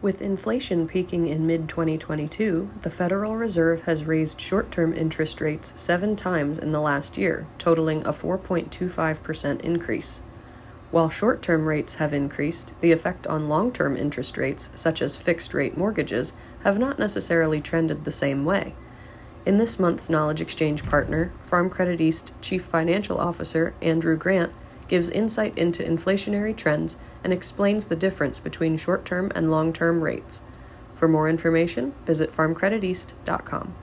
With inflation peaking in mid 2022, the Federal Reserve has raised short term interest rates seven times in the last year, totaling a 4.25% increase. While short term rates have increased, the effect on long term interest rates, such as fixed rate mortgages, have not necessarily trended the same way. In this month's Knowledge Exchange partner, Farm Credit East Chief Financial Officer Andrew Grant gives insight into inflationary trends and explains the difference between short term and long term rates. For more information, visit farmcrediteast.com.